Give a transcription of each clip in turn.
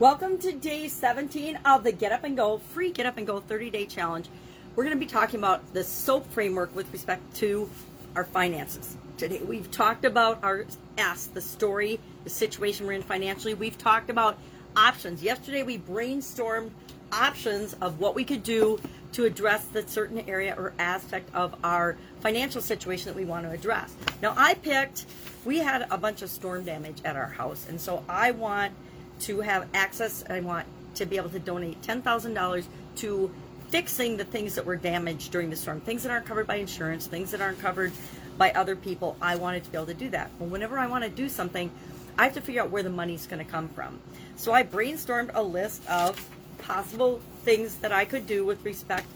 Welcome to day 17 of the Get Up and Go free Get Up and Go 30 day challenge. We're going to be talking about the SOAP framework with respect to our finances. Today we've talked about our S, the story, the situation we're in financially. We've talked about options. Yesterday we brainstormed options of what we could do to address the certain area or aspect of our financial situation that we want to address. Now I picked we had a bunch of storm damage at our house and so I want to have access. I want to be able to donate $10,000 to fixing the things that were damaged during the storm, things that aren't covered by insurance, things that aren't covered by other people. I wanted to be able to do that. Well, whenever I want to do something, I have to figure out where the money's going to come from. So I brainstormed a list of possible things that I could do with respect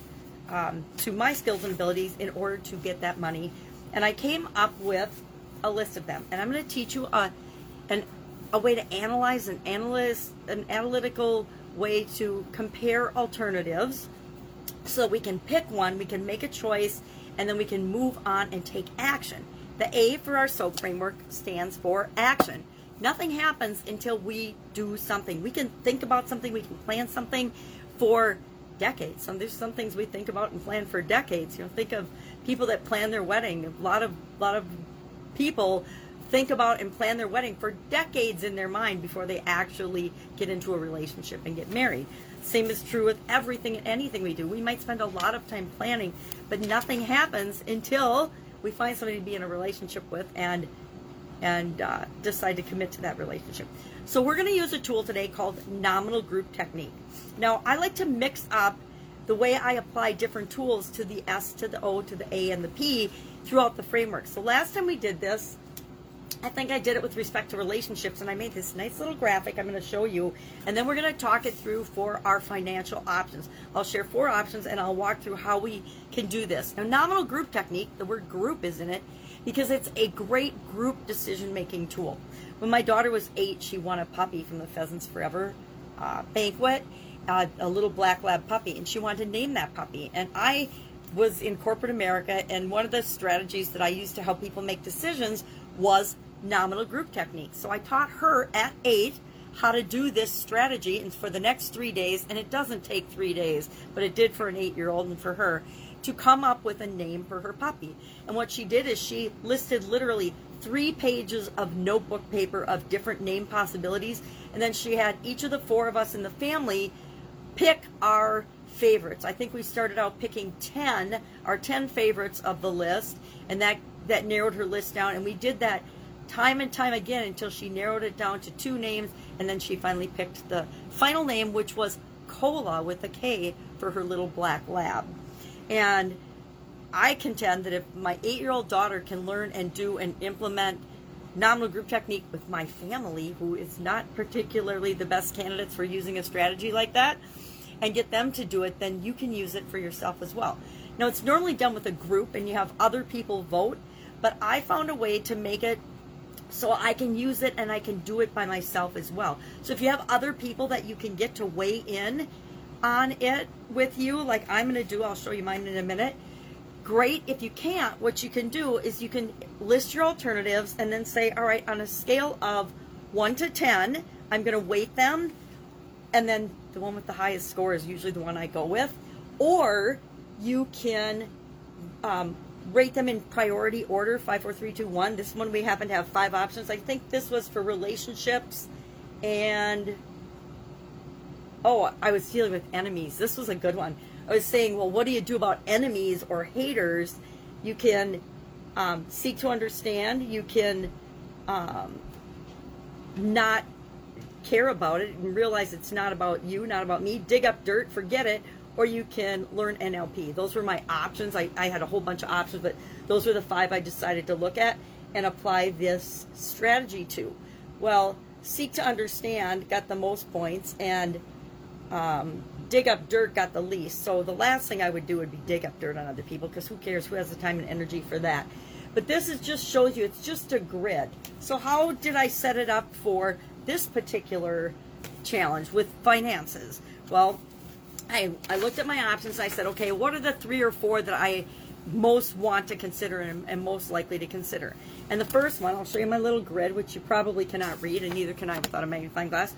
um, to my skills and abilities in order to get that money. And I came up with a list of them. And I'm going to teach you a, an a way to analyze an analyst an analytical way to compare alternatives so we can pick one, we can make a choice, and then we can move on and take action. The A for our SOAP framework stands for action. Nothing happens until we do something. We can think about something, we can plan something for decades. Some there's some things we think about and plan for decades. You know, think of people that plan their wedding. A lot of lot of people think about and plan their wedding for decades in their mind before they actually get into a relationship and get married. Same is true with everything and anything we do. We might spend a lot of time planning, but nothing happens until we find somebody to be in a relationship with and and uh, decide to commit to that relationship. So we're going to use a tool today called nominal group technique. Now I like to mix up the way I apply different tools to the S to the O to the A and the P throughout the framework. So last time we did this, I think I did it with respect to relationships, and I made this nice little graphic I'm going to show you, and then we're going to talk it through for our financial options. I'll share four options, and I'll walk through how we can do this. Now, nominal group technique, the word group is in it, because it's a great group decision-making tool. When my daughter was eight, she won a puppy from the Pheasants Forever uh, banquet, uh, a little black lab puppy, and she wanted to name that puppy, and I was in corporate America, and one of the strategies that I used to help people make decisions was nominal group technique. So I taught her at eight how to do this strategy and for the next three days, and it doesn't take three days, but it did for an eight year old and for her to come up with a name for her puppy. And what she did is she listed literally three pages of notebook paper of different name possibilities, and then she had each of the four of us in the family pick our favorites. I think we started out picking 10, our 10 favorites of the list, and that that narrowed her list down and we did that time and time again until she narrowed it down to two names, and then she finally picked the final name, which was Cola with a K for her little black lab. And I contend that if my eight year old daughter can learn and do and implement nominal group technique with my family, who is not particularly the best candidates for using a strategy like that, and get them to do it, then you can use it for yourself as well. Now, it's normally done with a group and you have other people vote, but I found a way to make it so I can use it and I can do it by myself as well. So if you have other people that you can get to weigh in on it with you, like I'm going to do, I'll show you mine in a minute. Great. If you can't, what you can do is you can list your alternatives and then say, all right, on a scale of 1 to 10, I'm going to weight them. And then the one with the highest score is usually the one I go with. Or you can um, rate them in priority order five, four, three, two, one. This one we happen to have five options. I think this was for relationships and oh, I was dealing with enemies. This was a good one. I was saying, well, what do you do about enemies or haters? You can um, seek to understand. You can um, not care about it and realize it's not about you, not about me. Dig up dirt, forget it or you can learn NLP. Those were my options. I, I had a whole bunch of options, but those were the five I decided to look at and apply this strategy to. Well, seek to understand got the most points, and um, dig up dirt got the least. So the last thing I would do would be dig up dirt on other people because who cares? Who has the time and energy for that? But this is just shows you it's just a grid. So how did I set it up for this particular challenge with finances? Well, I, I looked at my options. I said, okay, what are the three or four that I most want to consider and, and most likely to consider? And the first one, I'll show you my little grid, which you probably cannot read, and neither can I without a magnifying glass.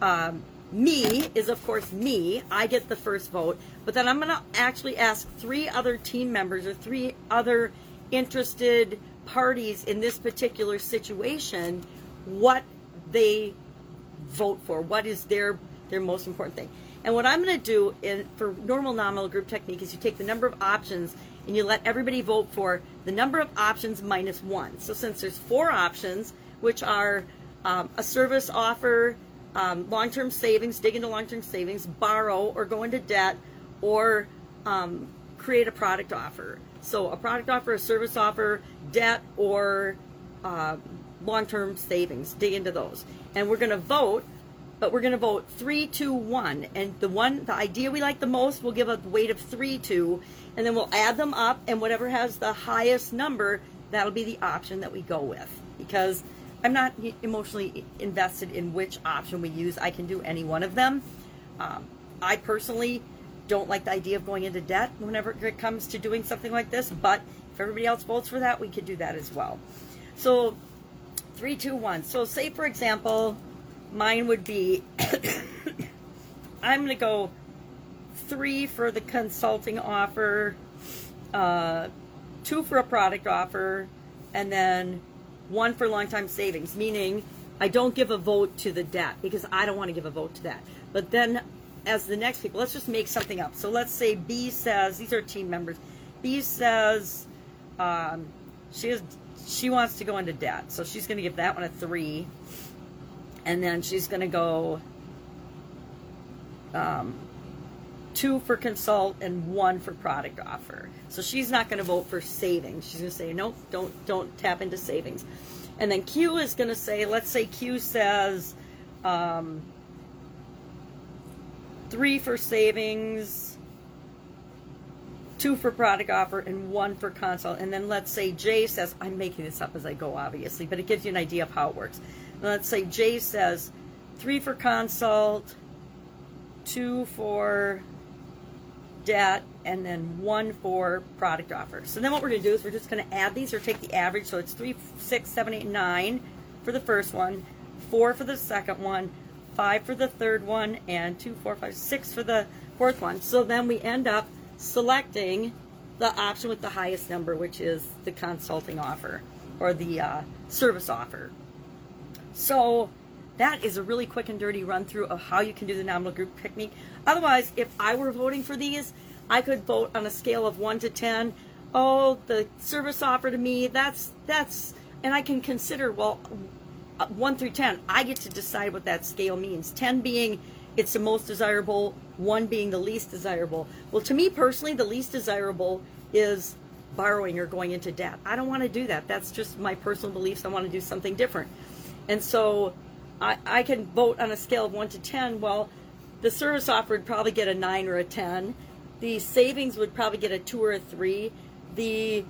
Um, me is, of course, me. I get the first vote. But then I'm going to actually ask three other team members or three other interested parties in this particular situation what they vote for. What is their their most important thing? And what I'm going to do in for normal nominal group technique is you take the number of options and you let everybody vote for the number of options minus one. So since there's four options, which are um, a service offer, um, long-term savings, dig into long-term savings, borrow or go into debt, or um, create a product offer. So a product offer, a service offer, debt, or uh, long-term savings. Dig into those, and we're going to vote. But we're going to vote three, two, one, and the one, the idea we like the most, we'll give a weight of three to, and then we'll add them up, and whatever has the highest number, that'll be the option that we go with. Because I'm not emotionally invested in which option we use. I can do any one of them. Um, I personally don't like the idea of going into debt whenever it comes to doing something like this, but if everybody else votes for that, we could do that as well. So, three, two, one. So, say for example, mine would be I'm going to go three for the consulting offer, uh, two for a product offer, and then one for long time savings, meaning I don't give a vote to the debt because I don't want to give a vote to that. But then as the next people, let's just make something up. So let's say B says, these are team members. B says um, she is she wants to go into debt. So she's going to give that one a three. And then she's going to go um, two for consult and one for product offer. So she's not going to vote for savings. She's going to say, nope, don't don't tap into savings. And then Q is going to say, let's say Q says um, three for savings, two for product offer, and one for consult. And then let's say Jay says, I'm making this up as I go, obviously, but it gives you an idea of how it works. And let's say Jay says three for consult, two for debt, and then one for product offer. So then what we're going to do is we're just going to add these or take the average. So it's three, six, seven, eight, nine for the first one, four for the second one, five for the third one, and two, four, five, six for the fourth one. So then we end up selecting the option with the highest number, which is the consulting offer or the uh, service offer. So that is a really quick and dirty run through of how you can do the nominal group technique. Otherwise, if I were voting for these, I could vote on a scale of one to ten. Oh, the service offer to me, that's that's and I can consider well uh, one through ten. I get to decide what that scale means. Ten being it's the most desirable, one being the least desirable. Well, to me personally, the least desirable is borrowing or going into debt. I don't want to do that. That's just my personal beliefs. I want to do something different. And so I, I can vote on a scale of 1 to 10. Well, the service offer would probably get a 9 or a 10. The savings would probably get a 2 or a 3. The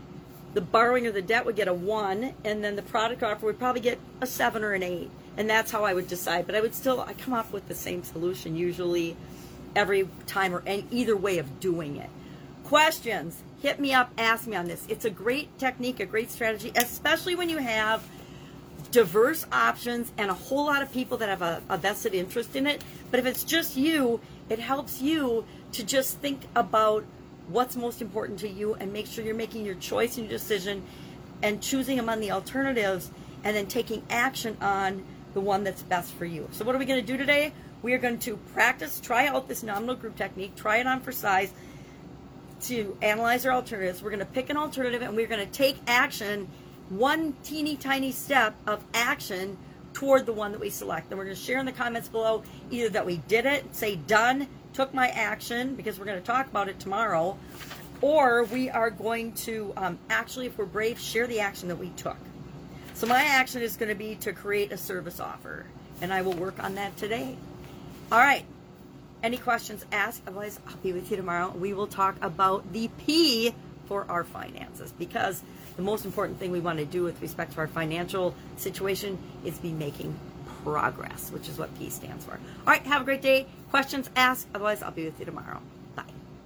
the borrowing or the debt would get a 1 and then the product offer would probably get a 7 or an 8. And that's how I would decide, but I would still I come up with the same solution usually every time or any, either way of doing it. Questions? Hit me up, ask me on this. It's a great technique, a great strategy, especially when you have diverse options and a whole lot of people that have a, a, vested interest in it. But if it's just you, it helps you to just think about what's most important to you and make sure you're making your choice and your decision and choosing among the alternatives and then taking action on the one that's best for you. So, what are we going to do today? We are going to practice, try out this nominal group technique, try it on for size to analyze our alternatives. We're going to pick an alternative and we're going to take action one teeny tiny step of action toward the one that we select. And we're going to share in the comments below either that we did it, say done, took my action, because we're going to talk about it tomorrow, or we are going to um, actually, if we're brave, share the action that we took. So my action is going to be to create a service offer, and I will work on that today. All right. Any questions, ask. Otherwise, I'll be with you tomorrow. We will talk about the P for our finances because the most important thing we want to do with respect to our financial situation is be making progress, which is what P stands for. All right, have a great day. Questions, ask. Otherwise, I'll be with you tomorrow.